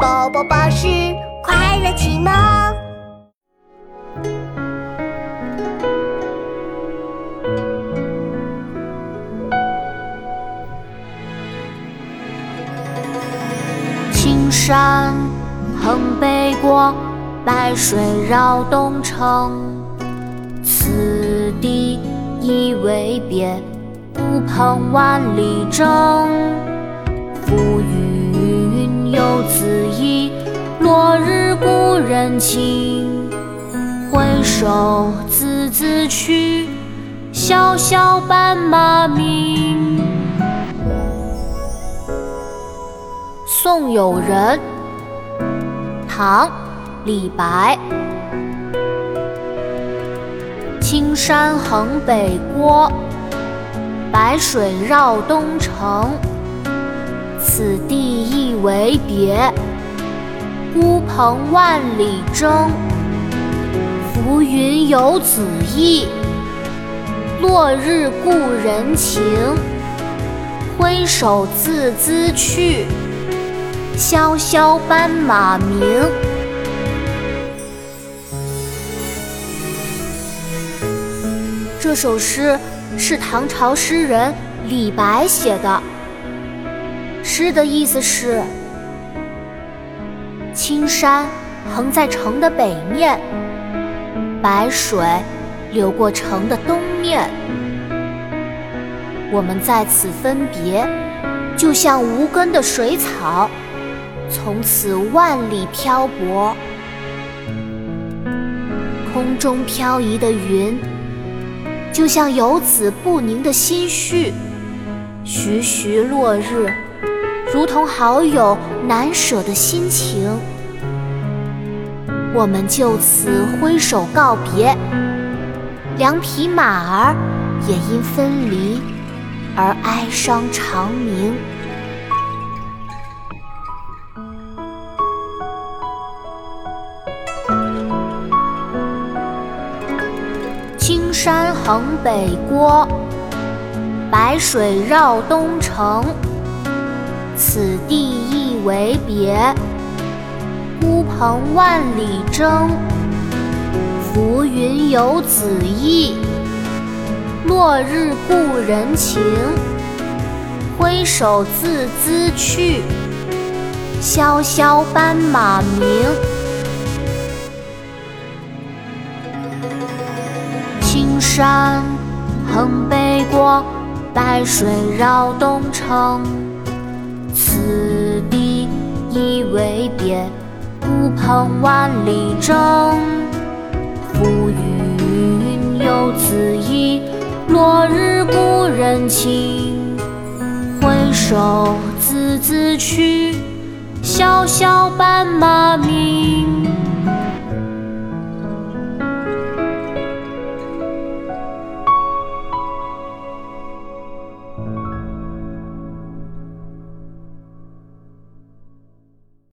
宝宝巴士快乐启蒙。青山横北国，白水绕东城。此地一为别，孤蓬万里征。人情。回首字字去，萧萧斑马鸣。送友人，唐·李白。青山横北郭，白水绕东城。此地一为别，孤蓬万里征。浮云游子意，落日故人情。挥手自兹去，萧萧斑马鸣。这首诗是唐朝诗人李白写的。诗的意思是：青山横在城的北面，白水流过城的东面。我们在此分别，就像无根的水草，从此万里漂泊。空中飘移的云，就像游子不宁的心绪。徐徐落日。如同好友难舍的心情，我们就此挥手告别，两匹马儿也因分离而哀伤长鸣。青山横北郭，白水绕东城。此地一为别，孤蓬万里征。浮云游子意，落日故人情。挥手自兹去，萧萧斑马鸣。青山横北郭，白水绕东城。孤蓬万里征。浮云游子意，落日故人情。挥手自兹去，萧萧斑马鸣。